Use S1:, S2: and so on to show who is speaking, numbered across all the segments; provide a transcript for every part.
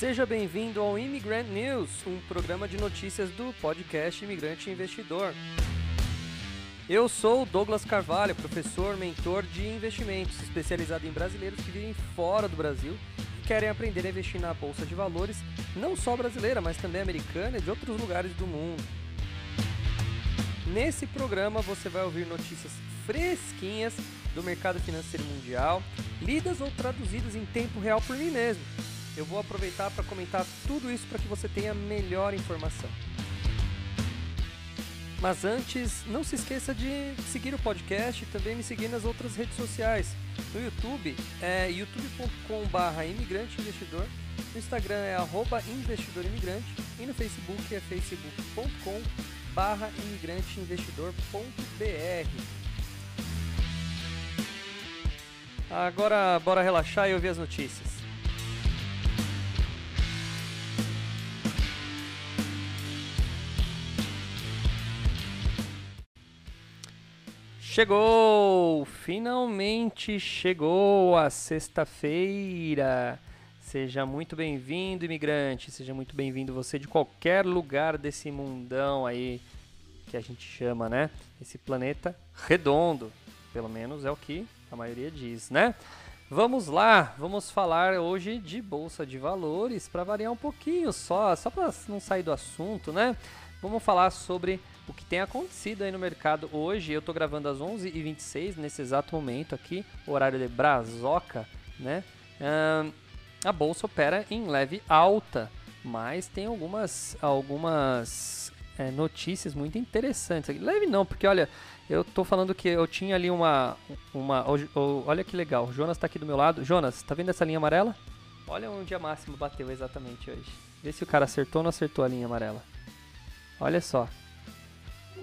S1: Seja bem-vindo ao Immigrant News, um programa de notícias do podcast Imigrante Investidor. Eu sou Douglas Carvalho, professor, mentor de investimentos, especializado em brasileiros que vivem fora do Brasil e querem aprender a investir na bolsa de valores, não só brasileira, mas também americana e de outros lugares do mundo. Nesse programa você vai ouvir notícias fresquinhas do mercado financeiro mundial, lidas ou traduzidas em tempo real por mim mesmo. Eu vou aproveitar para comentar tudo isso para que você tenha melhor informação. Mas antes, não se esqueça de seguir o podcast e também me seguir nas outras redes sociais. No YouTube é youtube.com.br imigranteinvestidor, no Instagram é arroba investidorimigrante e no Facebook é facebook.com barra imigranteinvestidor.br. Agora bora relaxar e ouvir as notícias. Chegou! Finalmente chegou a sexta-feira. Seja muito bem-vindo, imigrante. Seja muito bem-vindo você de qualquer lugar desse mundão aí que a gente chama, né? Esse planeta redondo. Pelo menos é o que a maioria diz, né? Vamos lá, vamos falar hoje de bolsa de valores para variar um pouquinho só, só para não sair do assunto, né? Vamos falar sobre o que tem acontecido aí no mercado hoje. Eu estou gravando às 11h26, nesse exato momento aqui, horário de Brazoca, né? Uh, a bolsa opera em leve alta, mas tem algumas, algumas é, notícias muito interessantes. Leve não, porque olha, eu estou falando que eu tinha ali uma. uma olha que legal, o Jonas está aqui do meu lado. Jonas, tá vendo essa linha amarela? Olha onde a máxima bateu exatamente hoje. Vê se o cara acertou ou não acertou a linha amarela. Olha só.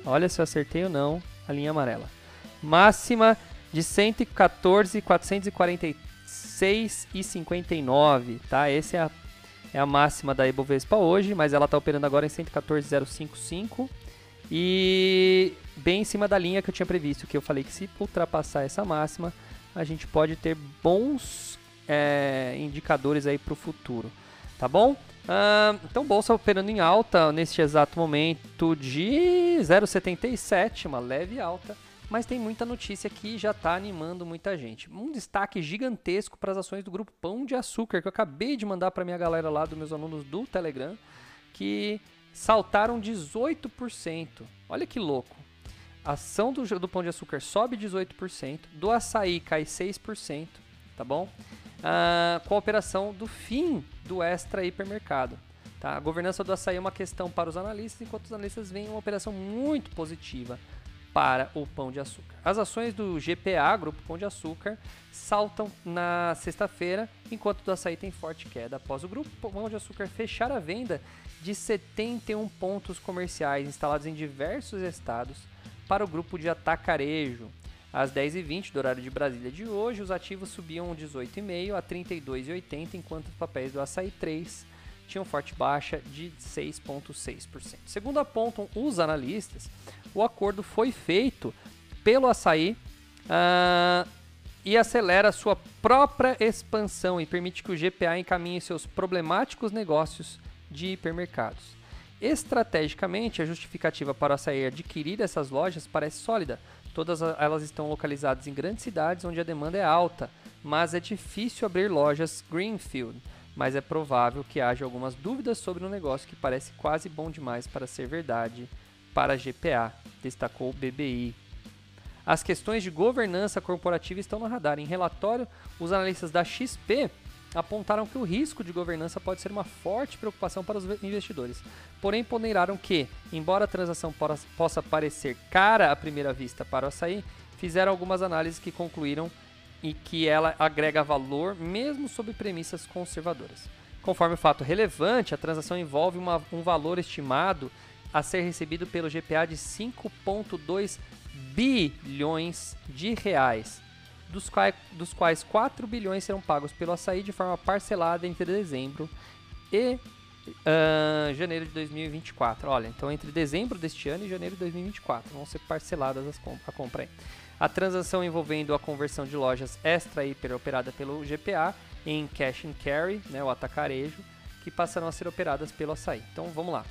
S1: Olha se eu acertei ou não a linha amarela. Máxima de 114,446,59, tá? Essa é a, é a máxima da Ibovespa hoje, mas ela está operando agora em 114,055 e bem em cima da linha que eu tinha previsto, que eu falei que se ultrapassar essa máxima, a gente pode ter bons é, indicadores aí para o futuro, tá bom? Uh, então, bolsa operando em alta neste exato momento de 0,77, uma leve alta, mas tem muita notícia que já está animando muita gente. Um destaque gigantesco para as ações do grupo Pão de Açúcar, que eu acabei de mandar para minha galera lá, dos meus alunos do Telegram, que saltaram 18%. Olha que louco. A ação do, do Pão de Açúcar sobe 18%, do açaí cai 6%, tá bom? uh, com a operação do fim do extra hipermercado. Tá? A governança do açaí é uma questão para os analistas, enquanto os analistas veem uma operação muito positiva para o Pão de Açúcar. As ações do GPA, Grupo Pão de Açúcar, saltam na sexta-feira, enquanto do açaí tem forte queda após o Grupo Pão de Açúcar fechar a venda de 71 pontos comerciais instalados em diversos estados para o grupo de atacarejo. Às 10h20 do horário de Brasília de hoje, os ativos subiam 18,5 a 32,80, enquanto os papéis do Açaí 3 tinham forte baixa de 6,6%. Segundo apontam os analistas, o acordo foi feito pelo Açaí uh, e acelera sua própria expansão e permite que o GPA encaminhe seus problemáticos negócios de hipermercados. Estrategicamente, a justificativa para o açaí adquirir essas lojas parece sólida, Todas elas estão localizadas em grandes cidades onde a demanda é alta, mas é difícil abrir lojas Greenfield. Mas é provável que haja algumas dúvidas sobre um negócio que parece quase bom demais para ser verdade para a GPA, destacou o BBI. As questões de governança corporativa estão no radar. Em relatório, os analistas da XP apontaram que o risco de governança pode ser uma forte preocupação para os investidores. Porém, ponderaram que, embora a transação possa parecer cara à primeira vista para o açaí, fizeram algumas análises que concluíram e que ela agrega valor mesmo sob premissas conservadoras. Conforme o fato relevante, a transação envolve uma, um valor estimado a ser recebido pelo GPA de 5,2 bilhões de reais dos quais, dos quais 4 bilhões serão pagos pelo açaí de forma parcelada entre dezembro e uh, janeiro de 2024. Olha, então entre dezembro deste ano e janeiro de 2024 vão ser parceladas as comp a compra aí. A transação envolvendo a conversão de lojas extra hiper operada pelo GPA em cash and carry, né, o atacarejo, que passarão a ser operadas pelo açaí. Então vamos lá.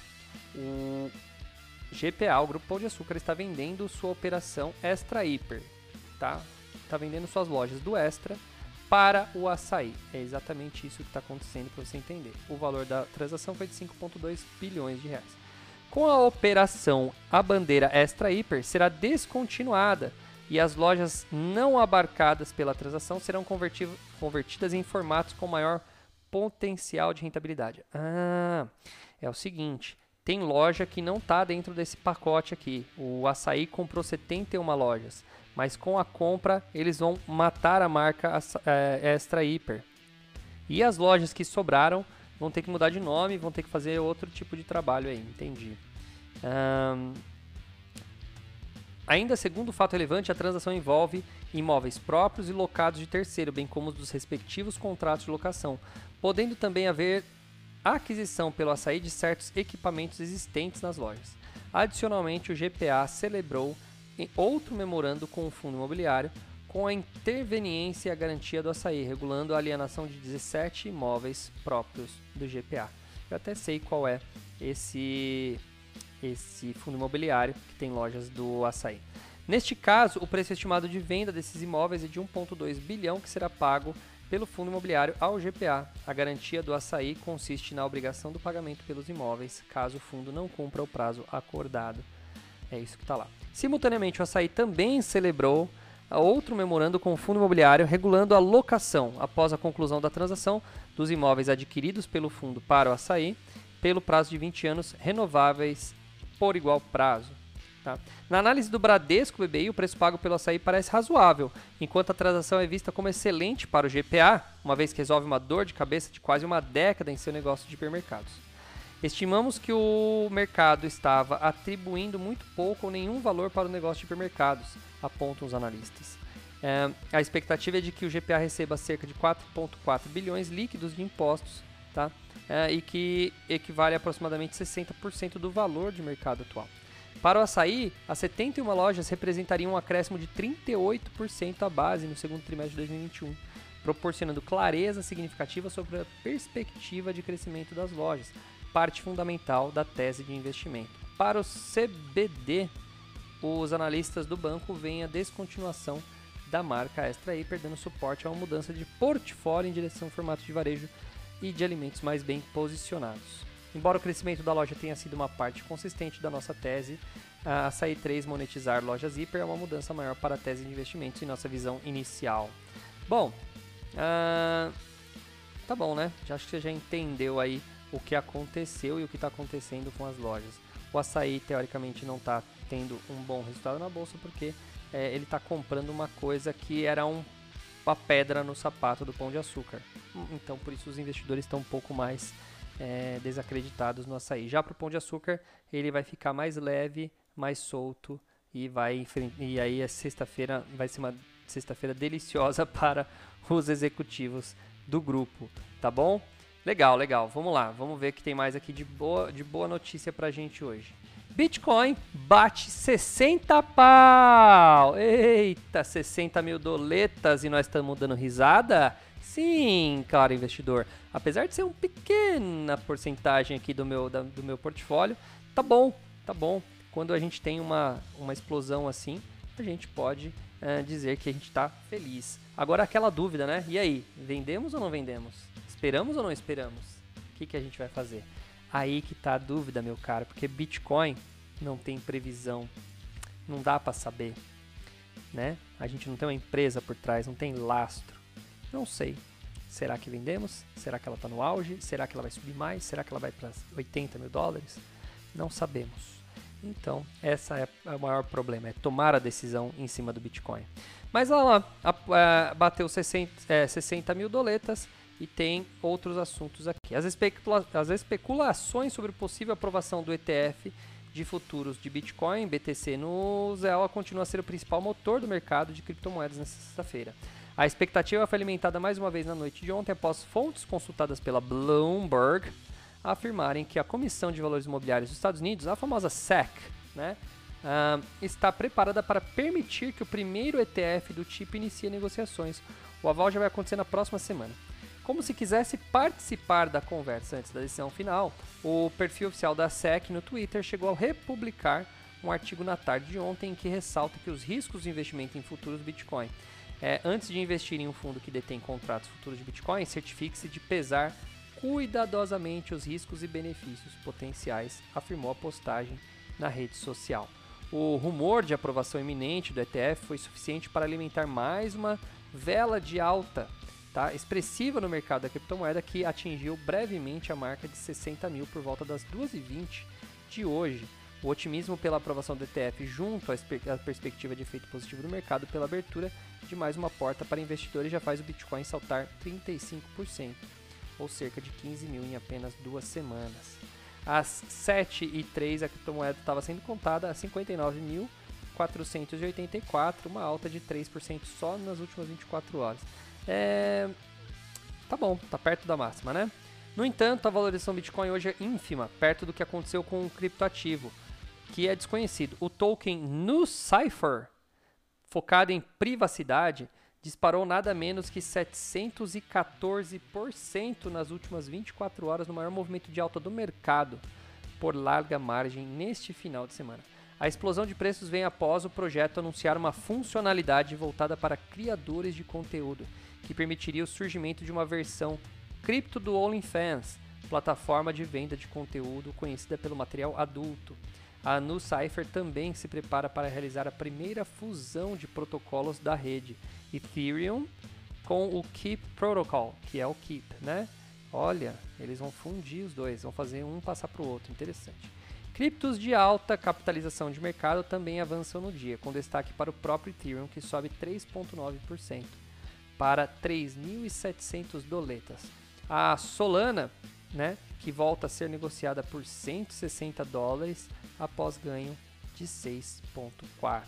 S1: O GPA, o Grupo Pão de Açúcar, está vendendo sua operação Extra Hiper, tá? Está vendendo suas lojas do Extra para o açaí. É exatamente isso que está acontecendo para você entender. O valor da transação foi de 5,2 bilhões de reais. Com a operação, a bandeira Extra Hiper será descontinuada e as lojas não abarcadas pela transação serão convertidas em formatos com maior potencial de rentabilidade. Ah, é o seguinte, tem loja que não está dentro desse pacote aqui. O Açaí comprou 71 lojas, mas com a compra eles vão matar a marca é, Extra Hiper. E as lojas que sobraram vão ter que mudar de nome, vão ter que fazer outro tipo de trabalho aí, entendi. Um, ainda segundo fato relevante, a transação envolve imóveis próprios e locados de terceiro, bem como os dos respectivos contratos de locação, podendo também haver aquisição pelo açaí de certos equipamentos existentes nas lojas. Adicionalmente, o GPA celebrou outro memorando com o fundo imobiliário com a interveniência e a garantia do açaí, regulando a alienação de 17 imóveis próprios do GPA. Eu até sei qual é esse, esse fundo imobiliário que tem lojas do açaí. Neste caso, o preço estimado de venda desses imóveis é de 1,2 bilhão que será pago pelo fundo imobiliário ao GPA. A garantia do açaí consiste na obrigação do pagamento pelos imóveis, caso o fundo não cumpra o prazo acordado. É isso que está lá. Simultaneamente, o açaí também celebrou outro memorando com o fundo imobiliário regulando a locação após a conclusão da transação dos imóveis adquiridos pelo fundo para o açaí pelo prazo de 20 anos renováveis por igual prazo. Tá? Na análise do Bradesco BBI, o preço pago pelo açaí parece razoável, enquanto a transação é vista como excelente para o GPA, uma vez que resolve uma dor de cabeça de quase uma década em seu negócio de hipermercados. Estimamos que o mercado estava atribuindo muito pouco ou nenhum valor para o negócio de hipermercados, apontam os analistas. É, a expectativa é de que o GPA receba cerca de 4,4 bilhões líquidos de impostos, tá? É, e que equivale a aproximadamente 60% do valor de mercado atual. Para o açaí, as 71 lojas representariam um acréscimo de 38% à base no segundo trimestre de 2021, proporcionando clareza significativa sobre a perspectiva de crescimento das lojas, parte fundamental da tese de investimento. Para o CBD, os analistas do banco veem a descontinuação da marca Extra Hiper, dando suporte a uma mudança de portfólio em direção ao formato de varejo e de alimentos mais bem posicionados. Embora o crescimento da loja tenha sido uma parte consistente da nossa tese, a Açaí 3 monetizar lojas hiper é uma mudança maior para a tese de investimentos em nossa visão inicial. Bom, uh, tá bom, né? Já acho que você já entendeu aí o que aconteceu e o que está acontecendo com as lojas. O açaí, teoricamente, não está tendo um bom resultado na bolsa porque é, ele está comprando uma coisa que era um, uma pedra no sapato do pão de açúcar. Então, por isso, os investidores estão um pouco mais é, desacreditados no açaí. Já para o pão de açúcar, ele vai ficar mais leve, mais solto e vai e aí a sexta-feira vai ser uma sexta-feira deliciosa para os executivos do grupo, tá bom? Legal, legal. Vamos lá, vamos ver o que tem mais aqui de boa, de boa notícia pra gente hoje. Bitcoin bate 60 pau! Eita, 60 mil doletas e nós estamos dando risada? Sim, claro, investidor. Apesar de ser uma pequena porcentagem aqui do meu, da, do meu portfólio, tá bom, tá bom. Quando a gente tem uma, uma explosão assim, a gente pode uh, dizer que a gente está feliz. Agora aquela dúvida, né? E aí, vendemos ou não vendemos? Esperamos ou não esperamos? O que, que a gente vai fazer? Aí que tá a dúvida, meu caro, porque Bitcoin não tem previsão, não dá para saber, né? A gente não tem uma empresa por trás, não tem lastro. Não sei. Será que vendemos? Será que ela está no auge? Será que ela vai subir mais? Será que ela vai para 80 mil dólares? Não sabemos. Então, essa é o maior problema, é tomar a decisão em cima do Bitcoin. Mas ela bateu 60, é, 60 mil doletas e tem outros assuntos aqui. As, especula as especulações sobre possível aprovação do ETF de futuros de Bitcoin, BTC no ZEL, continua a ser o principal motor do mercado de criptomoedas nesta sexta-feira. A expectativa foi alimentada mais uma vez na noite de ontem após fontes consultadas pela Bloomberg afirmarem que a Comissão de Valores Imobiliários dos Estados Unidos, a famosa SEC, né, uh, está preparada para permitir que o primeiro ETF do tipo inicie negociações. O aval já vai acontecer na próxima semana. Como se quisesse participar da conversa antes da decisão final, o perfil oficial da SEC no Twitter chegou a republicar um artigo na tarde de ontem em que ressalta que os riscos de investimento em futuros Bitcoin. É, antes de investir em um fundo que detém contratos futuros de Bitcoin, certifique-se de pesar cuidadosamente os riscos e benefícios potenciais, afirmou a postagem na rede social. O rumor de aprovação iminente do ETF foi suficiente para alimentar mais uma vela de alta tá, expressiva no mercado da criptomoeda que atingiu brevemente a marca de 60 mil por volta das 2h20 de hoje. O otimismo pela aprovação do ETF, junto à perspectiva de efeito positivo do mercado pela abertura de mais uma porta para investidores, já faz o Bitcoin saltar 35%, ou cerca de 15 mil em apenas duas semanas. Às 7 e 3 a criptomoeda estava sendo contada a 59.484, uma alta de 3% só nas últimas 24 horas. É... Tá bom, tá perto da máxima, né? No entanto, a valorização do Bitcoin hoje é ínfima, perto do que aconteceu com o criptoativo, que é desconhecido. O token NuCypher, focado em privacidade, disparou nada menos que 714% nas últimas 24 horas no maior movimento de alta do mercado por larga margem neste final de semana. A explosão de preços vem após o projeto anunciar uma funcionalidade voltada para criadores de conteúdo, que permitiria o surgimento de uma versão cripto do OnlyFans, plataforma de venda de conteúdo conhecida pelo material adulto. A NuCypher também se prepara para realizar a primeira fusão de protocolos da rede Ethereum com o Keep Protocol, que é o Keep, né? Olha, eles vão fundir os dois, vão fazer um passar para o outro, interessante. Criptos de alta capitalização de mercado também avançam no dia, com destaque para o próprio Ethereum, que sobe 3,9% para 3.700 doletas. A Solana, né, que volta a ser negociada por 160 dólares, após ganho de 6,4%.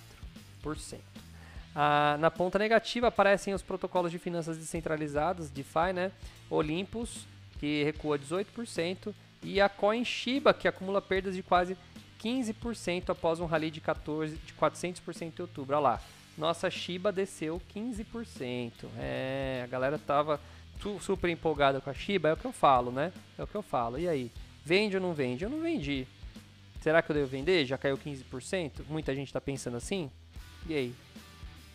S1: Ah, na ponta negativa aparecem os protocolos de finanças descentralizadas, DeFi, né? Olympus, que recua 18%, e a Coin Shiba, que acumula perdas de quase 15% após um rally de, 14, de 400% em outubro. Olha lá, nossa Shiba desceu 15%. É, a galera tava super empolgada com a Shiba, é o que eu falo, né? É o que eu falo. E aí, vende ou não vende? Eu não vendi. Será que eu devo vender? Já caiu 15%? Muita gente está pensando assim. E aí?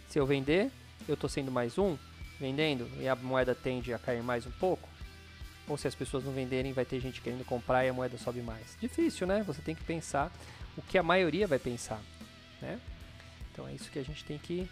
S1: Se eu vender, eu estou sendo mais um vendendo e a moeda tende a cair mais um pouco? Ou se as pessoas não venderem, vai ter gente querendo comprar e a moeda sobe mais? Difícil, né? Você tem que pensar o que a maioria vai pensar, né? Então é isso que a gente tem que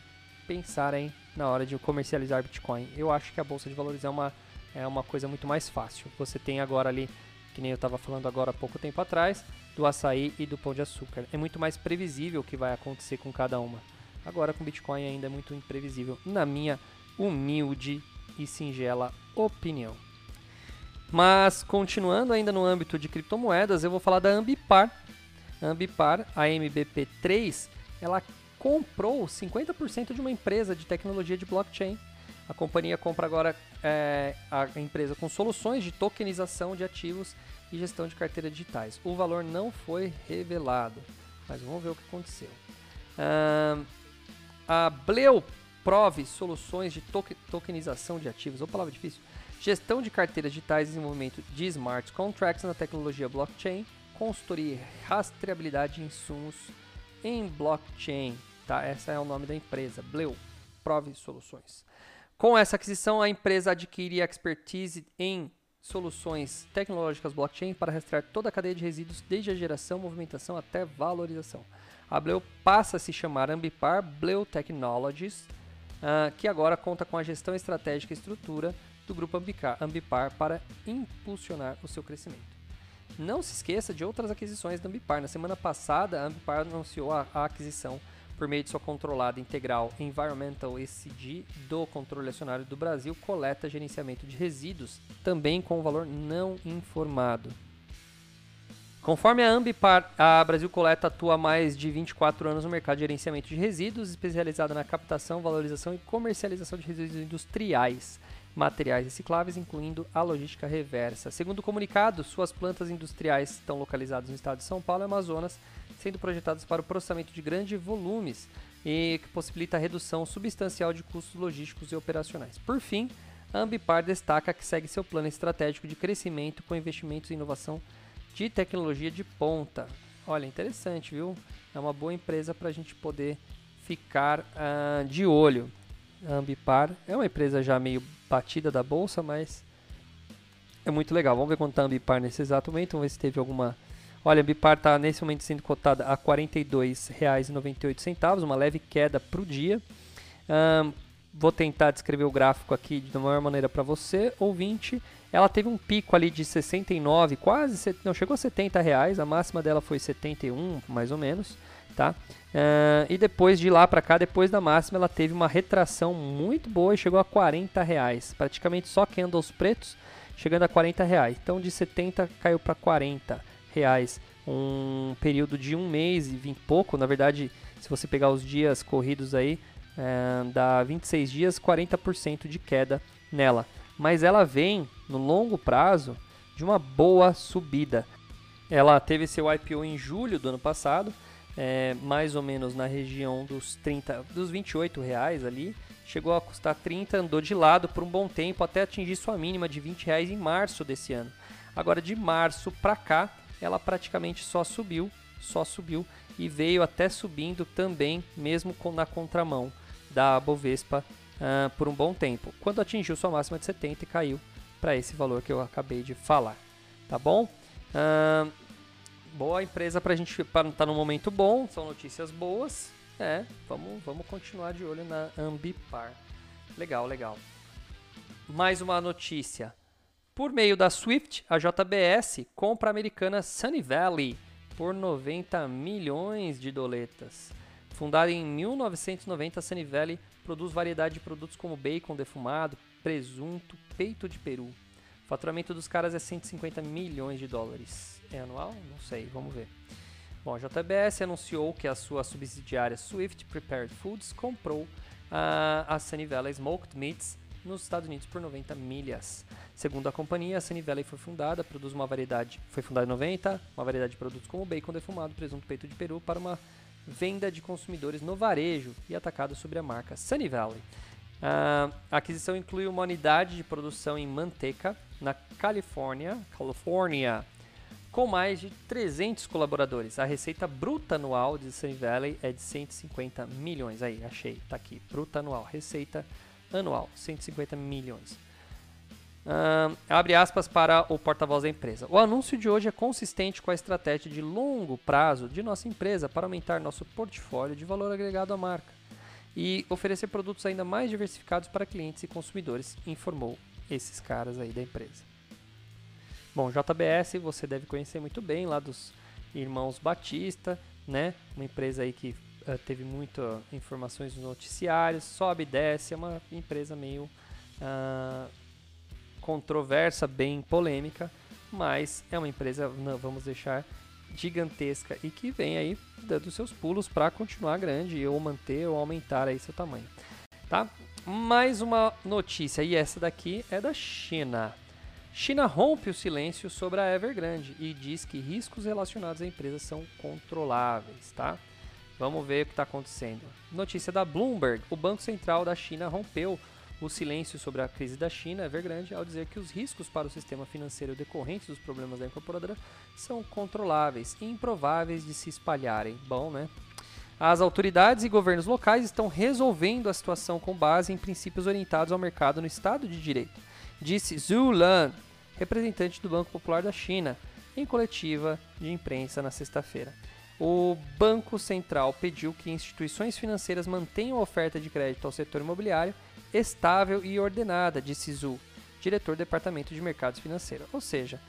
S1: pensar aí na hora de comercializar Bitcoin. Eu acho que a bolsa de valores é uma, é uma coisa muito mais fácil. Você tem agora ali, que nem eu estava falando agora há pouco tempo atrás, do açaí e do pão de açúcar. É muito mais previsível o que vai acontecer com cada uma. Agora com Bitcoin ainda é muito imprevisível, na minha humilde e singela opinião. Mas continuando ainda no âmbito de criptomoedas, eu vou falar da Ambipar. A Ambipar, a MBP3, ela comprou 50% de uma empresa de tecnologia de blockchain. A companhia compra agora é, a empresa com soluções de tokenização de ativos e gestão de carteiras digitais. O valor não foi revelado, mas vamos ver o que aconteceu. Uh, a Bleu Prove Soluções de Tokenização de Ativos, ou palavra difícil, gestão de carteiras digitais e desenvolvimento de smart contracts na tecnologia blockchain, consultoria e rastreabilidade de insumos em blockchain. Tá? Essa é o nome da empresa, Bleu Prove Soluções. Com essa aquisição, a empresa adquire expertise em soluções tecnológicas blockchain para rastrear toda a cadeia de resíduos, desde a geração, movimentação até valorização. A Bleu passa a se chamar Ambipar Bleu Technologies, uh, que agora conta com a gestão estratégica e estrutura do grupo Ambipar, para impulsionar o seu crescimento. Não se esqueça de outras aquisições da Ambipar. Na semana passada, a Ambipar anunciou a, aquisição por meio de sua controlada integral Environmental ESG do controle acionário do Brasil, coleta gerenciamento de resíduos, também com valor não informado. Conforme a Ambipar, a Brasil Coleta atua há mais de 24 anos no mercado de gerenciamento de resíduos, especializada na captação, valorização e comercialização de resíduos industriais, materiais recicláveis, incluindo a logística reversa. Segundo o comunicado, suas plantas industriais estão localizadas no estado de São Paulo e Amazonas, sendo projetadas para o processamento de grandes volumes e que possibilita a redução substancial de custos logísticos e operacionais. Por fim, a Ambipar destaca que segue seu plano estratégico de crescimento com investimentos em inovação de tecnologia de ponta. Olha, interessante, viu? É uma boa empresa para a gente poder ficar uh, de olho. A Ambipar é uma empresa já meio batida da bolsa, mas é muito legal. Vamos ver quanto está a Ambipar nesse exato momento. Vamos ver se teve alguma. Olha, a Ambipar está nesse momento sendo cotada a R$ 42,98, uma leve queda para o dia. Um, vou tentar descrever o gráfico aqui de uma maior maneira para você, ouvinte. Ela teve um pico ali de 69, quase, não chegou a 70 reais, a máxima dela foi 71, mais ou menos, tá? Uh, e depois de lá para cá, depois da máxima, ela teve uma retração muito boa e chegou a 40 reais, praticamente só candles pretos, chegando a 40 reais. Então de 70 caiu para 40 reais, um período de um mês e vim pouco, na verdade, se você pegar os dias corridos aí, é, dá 26 dias, 40% de queda nela. Mas ela vem, no longo prazo, de uma boa subida. Ela teve seu IPO em julho do ano passado, é, mais ou menos na região dos 30, dos 28 reais ali. Chegou a custar 30, andou de lado por um bom tempo até atingir sua mínima de 20 reais em março desse ano. Agora de março para cá, ela praticamente só subiu, só subiu e veio até subindo também, mesmo com, na contramão da Bovespa uh, por um bom tempo. Quando atingiu sua máxima de 70 e caiu para esse valor que eu acabei de falar, tá bom? Uh, boa empresa para a gente estar tá momento bom, são notícias boas. É, vamos, vamos continuar de olho na Ambipar. Legal, legal. Mais uma notícia. Por meio da Swift, a JBS compra a americana Sunny Valley por 90 milhões de doletas. Fundada em 1990, a Sunny Valley produz variedade de produtos como bacon defumado, presunto, peito de peru. O faturamento dos caras é 150 milhões de dólares. É anual? Não sei, vamos ver. Bom, a JBS anunciou que a sua subsidiária Swift Prepared Foods comprou a, a Smoked Meats nos Estados Unidos por 90 milhas. Segundo a companhia, a Sunny Valley foi fundada, produz uma variedade, foi fundada em 90, uma variedade de produtos como bacon defumado, presunto, peito de peru para uma venda de consumidores no varejo e atacado sobre a marca Sunny Valley. Uh, a aquisição inclui uma unidade de produção em manteca na Califórnia, Califórnia, com mais de 300 colaboradores. A receita bruta anual de Sunny Valley é de 150 milhões. Aí, achei, tá aqui, bruta anual, receita anual, 150 milhões. Uh, abre aspas para o porta-voz da empresa. O anúncio de hoje é consistente com a estratégia de longo prazo de nossa empresa para aumentar nosso portfólio de valor agregado à marca e oferecer produtos ainda mais diversificados para clientes e consumidores, informou esses caras aí da empresa. Bom, JBS você deve conhecer muito bem, lá dos irmãos Batista, né? Uma empresa aí que uh, teve muitas informações nos noticiários, sobe e desce, é uma empresa meio uh, controversa, bem polêmica, mas é uma empresa, não, vamos deixar, gigantesca e que vem aí dando seus pulos para continuar grande ou manter ou aumentar aí seu tamanho, tá? Mais uma notícia e essa daqui é da China. China rompe o silêncio sobre a Evergrande e diz que riscos relacionados à empresa são controláveis, tá? Vamos ver o que está acontecendo. Notícia da Bloomberg: o Banco Central da China rompeu o silêncio sobre a crise da China, Evergrande, ao dizer que os riscos para o sistema financeiro decorrentes dos problemas da incorporadora são controláveis e improváveis de se espalharem. Bom, né? As autoridades e governos locais estão resolvendo a situação com base em princípios orientados ao mercado no Estado de Direito, disse Zhu Lan, representante do Banco Popular da China, em coletiva de imprensa na sexta-feira. O Banco Central pediu que instituições financeiras mantenham a oferta de crédito ao setor imobiliário estável e ordenada, disse Zhu, diretor do Departamento de Mercados Financeiros. Ou seja,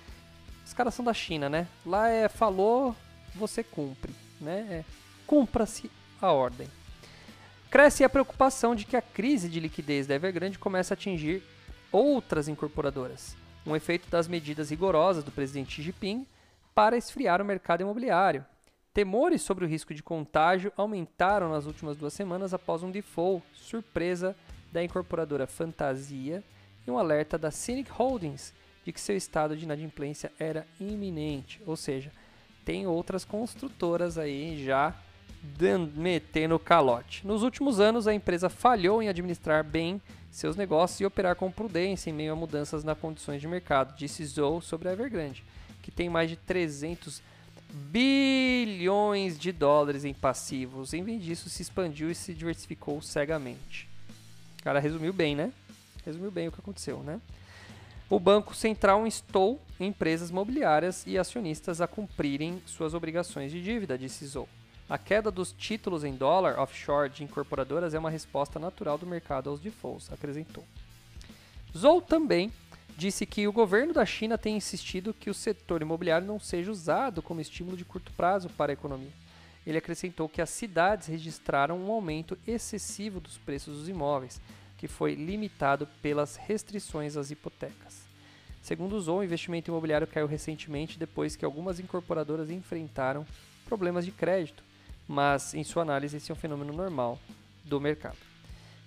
S1: os caras são da China, né? Lá é falou, você cumpre, né? É, cumpra-se a ordem. Cresce a preocupação de que a crise de liquidez da Evergrande começa a atingir outras incorporadoras, um efeito das medidas rigorosas do presidente Xi Jinping para esfriar o mercado imobiliário. Temores sobre o risco de contágio aumentaram nas últimas duas semanas após um default surpresa da incorporadora Fantasia e um alerta da Cynic Holdings de que seu estado de inadimplência era iminente. Ou seja, tem outras construtoras aí já metendo calote. Nos últimos anos, a empresa falhou em administrar bem seus negócios e operar com prudência em meio a mudanças nas condições de mercado, disse Zou sobre a Evergrande, que tem mais de 300 bilhões de dólares em passivos. Em vez disso, se expandiu e se diversificou cegamente. O cara resumiu bem, né? Resumiu bem o que aconteceu, né? O Banco Central instou empresas mobiliárias e acionistas a cumprirem suas obrigações de dívida, disse Zou. A queda dos títulos em dólar offshore de incorporadoras é uma resposta natural do mercado aos defaults, acrescentou. Zou também disse que o governo da China tem insistido que o setor imobiliário não seja usado como estímulo de curto prazo para a economia. Ele acrescentou que as cidades registraram um aumento excessivo dos preços dos imóveis, que foi limitado pelas restrições às hipotecas. Segundo Zou, o investimento imobiliário caiu recentemente depois que algumas incorporadoras enfrentaram problemas de crédito, mas em sua análise esse é um fenômeno normal do mercado.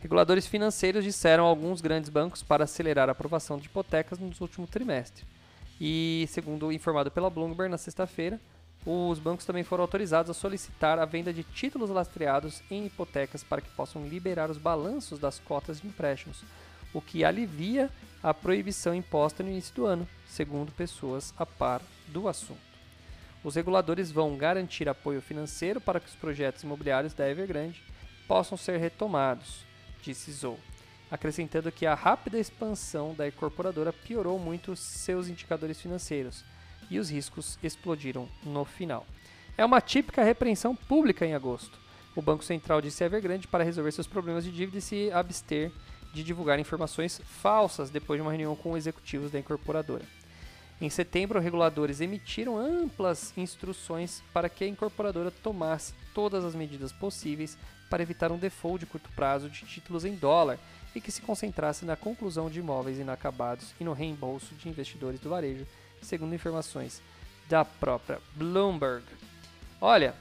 S1: Reguladores financeiros disseram a alguns grandes bancos para acelerar a aprovação de hipotecas nos últimos trimestres. E, segundo informado pela Bloomberg na sexta-feira, os bancos também foram autorizados a solicitar a venda de títulos lastreados em hipotecas para que possam liberar os balanços das cotas de empréstimos, o que alivia a proibição imposta no início do ano, segundo pessoas a par do assunto. Os reguladores vão garantir apoio financeiro para que os projetos imobiliários da Evergrande possam ser retomados, disse Zou, acrescentando que a rápida expansão da incorporadora piorou muito seus indicadores financeiros e os riscos explodiram no final. É uma típica repreensão pública em agosto. O Banco Central disse a Evergrande para resolver seus problemas de dívida e se abster de divulgar informações falsas depois de uma reunião com executivos da incorporadora. Em setembro, reguladores emitiram amplas instruções para que a incorporadora tomasse todas as medidas possíveis para evitar um default de curto prazo de títulos em dólar e que se concentrasse na conclusão de imóveis inacabados e no reembolso de investidores do varejo, segundo informações da própria Bloomberg. Olha,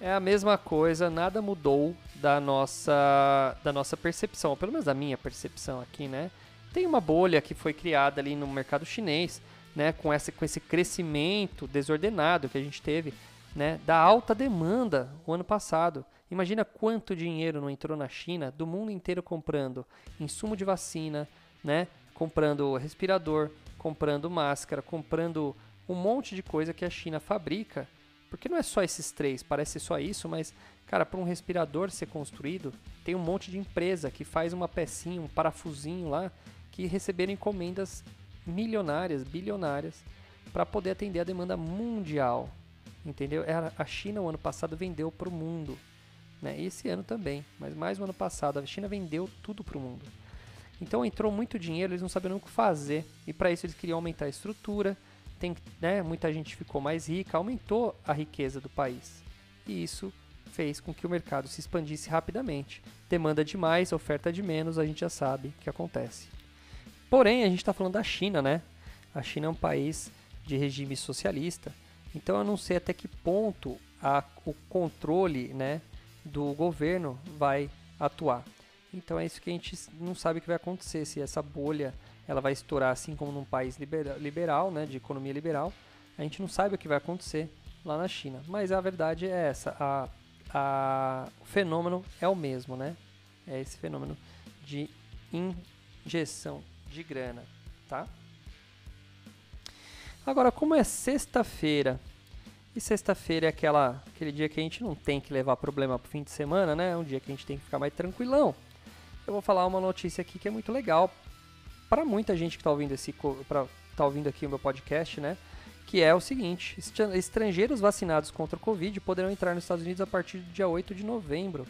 S1: é a mesma coisa, nada mudou da nossa, da nossa percepção, pelo menos da minha percepção aqui, né? Tem uma bolha que foi criada ali no mercado chinês né, com, essa, com esse crescimento desordenado que a gente teve, né, da alta demanda o ano passado. Imagina quanto dinheiro não entrou na China, do mundo inteiro comprando insumo de vacina, né, comprando respirador, comprando máscara, comprando um monte de coisa que a China fabrica. Porque não é só esses três, parece só isso, mas, cara, para um respirador ser construído, tem um monte de empresa que faz uma pecinha, um parafusinho lá, que receberam encomendas milionárias, bilionárias, para poder atender a demanda mundial. Entendeu? A China, o ano passado, vendeu para o mundo. Né? Esse ano também, mas mais o ano passado, a China vendeu tudo para o mundo. Então entrou muito dinheiro, eles não sabiam o que fazer. E para isso eles queriam aumentar a estrutura. Tem, né, muita gente ficou mais rica, aumentou a riqueza do país. E isso fez com que o mercado se expandisse rapidamente. Demanda demais, oferta de menos, a gente já sabe o que acontece. Porém, a gente está falando da China, né? A China é um país de regime socialista, então eu não sei até que ponto a, o controle né, do governo vai atuar. Então é isso que a gente não sabe o que vai acontecer, se essa bolha ela vai estourar assim como num país liberal, liberal né, de economia liberal. A gente não sabe o que vai acontecer lá na China. Mas a verdade é essa, a, a, o fenômeno é o mesmo, né? É esse fenômeno de injeção de grana, tá? Agora, como é sexta-feira, e sexta-feira é aquela, aquele dia que a gente não tem que levar problema pro fim de semana, né? É um dia que a gente tem que ficar mais tranquilão. Eu vou falar uma notícia aqui que é muito legal para muita gente que está ouvindo esse pra, tá ouvindo aqui o meu podcast, né? Que é o seguinte: estrangeiros vacinados contra o Covid poderão entrar nos Estados Unidos a partir do dia 8 de novembro.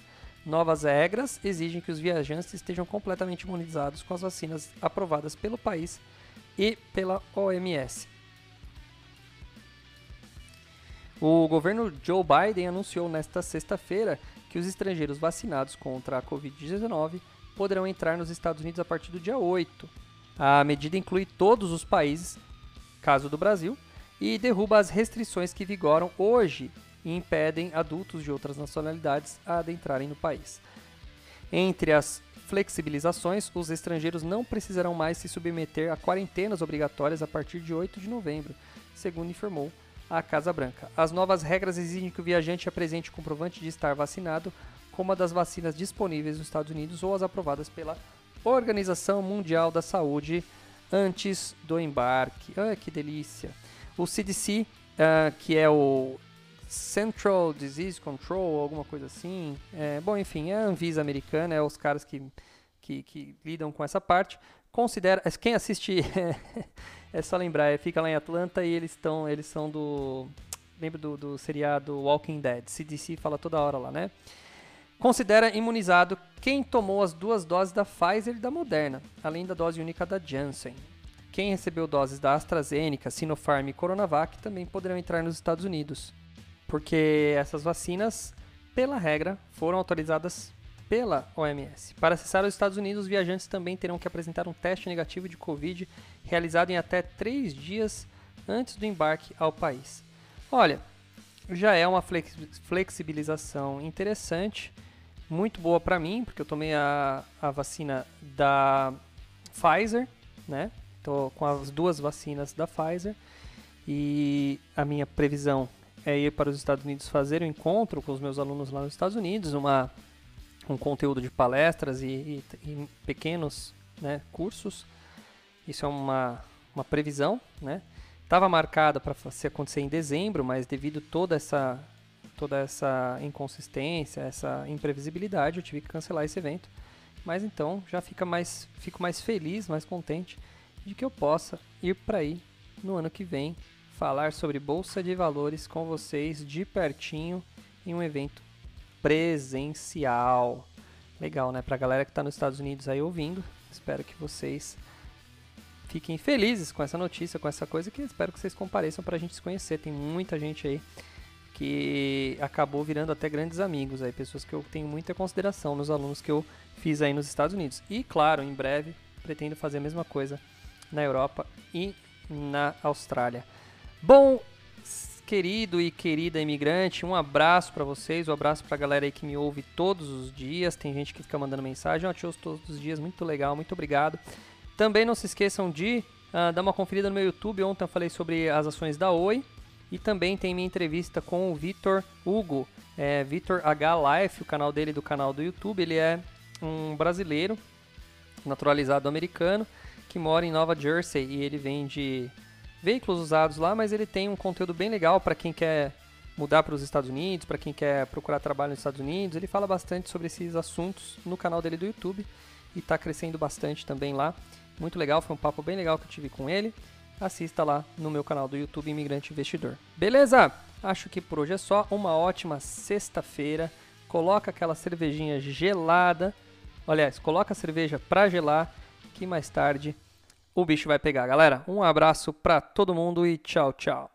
S1: Novas regras exigem que os viajantes estejam completamente imunizados com as vacinas aprovadas pelo país e pela OMS. O governo Joe Biden anunciou nesta sexta-feira que os estrangeiros vacinados contra a Covid-19 poderão entrar nos Estados Unidos a partir do dia 8. A medida inclui todos os países, caso do Brasil, e derruba as restrições que vigoram hoje e impedem adultos de outras nacionalidades a adentrarem no país. Entre as flexibilizações, os estrangeiros não precisarão mais se submeter a quarentenas obrigatórias a partir de 8 de novembro, segundo informou à Casa Branca. As novas regras exigem que o viajante apresente comprovante de estar vacinado com uma das vacinas disponíveis nos Estados Unidos ou as aprovadas pela Organização Mundial da Saúde antes do embarque. Ah, que delícia! O CDC, uh, ah, que é o Central Disease Control, alguma coisa assim. É, bom, enfim, é a Anvisa americana, é os caras que, que, que lidam com essa parte. Considera. Quem assiste. é só lembrar, é, fica lá em Atlanta e eles estão. Eles são do. Lembra do, do seriado Walking Dead. CDC fala toda hora lá, né? Considera imunizado quem tomou as duas doses da Pfizer e da Moderna, além da dose única da Janssen. Quem recebeu doses da AstraZeneca, Sinopharm e Coronavac também poderão entrar nos Estados Unidos porque essas vacinas, pela regra, foram autorizadas pela OMS. Para acessar os Estados Unidos, os viajantes também terão que apresentar um teste negativo de Covid realizado em até três dias antes do embarque ao país. Olha, já é uma flexibilização interessante, muito boa para mim, porque eu tomei a, a vacina da Pfizer, né? Tô com as duas vacinas da Pfizer e a minha previsão é ir para os Estados Unidos fazer um encontro com os meus alunos lá nos Estados Unidos, uma, um conteúdo de palestras e, e, e pequenos né, cursos. Isso é uma, uma previsão, né? Estava marcada para acontecer em dezembro, mas devido toda essa toda essa inconsistência, essa imprevisibilidade, eu tive que cancelar esse evento. Mas então já fica mais, fico mais feliz, mais contente de que eu possa ir para aí no ano que vem falar sobre bolsa de valores com vocês de pertinho em um evento presencial. Legal, né? Pra galera que está nos Estados Unidos aí ouvindo, espero que vocês fiquem felizes com essa notícia, com essa coisa que espero que vocês compareçam para a gente se conhecer. Tem muita gente aí que acabou virando até grandes amigos aí, pessoas que eu tenho muita consideração nos alunos que eu fiz aí nos Estados Unidos. E claro, em breve pretendo fazer a mesma coisa na Europa e na Austrália. Bom, querido e querida imigrante, um abraço para vocês, um abraço para a galera aí que me ouve todos os dias. Tem gente que fica mandando mensagem, eu te ouço todos os dias, muito legal, muito obrigado. Também não se esqueçam de uh, dar uma conferida no meu YouTube. Ontem eu falei sobre as ações da Oi. E também tem minha entrevista com o Vitor Hugo, é, Vitor H Life, o canal dele do canal do YouTube. Ele é um brasileiro, naturalizado americano, que mora em Nova Jersey e ele vende veículos usados lá, mas ele tem um conteúdo bem legal para quem quer mudar para os Estados Unidos, para quem quer procurar trabalho nos Estados Unidos. Ele fala bastante sobre esses assuntos no canal dele do YouTube e está crescendo bastante também lá. Muito legal, foi um papo bem legal que eu tive com ele. Assista lá no meu canal do YouTube Imigrante Investidor. Beleza? Acho que por hoje é só. Uma ótima sexta-feira. Coloca aquela cervejinha gelada. Aliás, coloca a cerveja para gelar que mais tarde o bicho vai pegar, galera. Um abraço para todo mundo e tchau, tchau.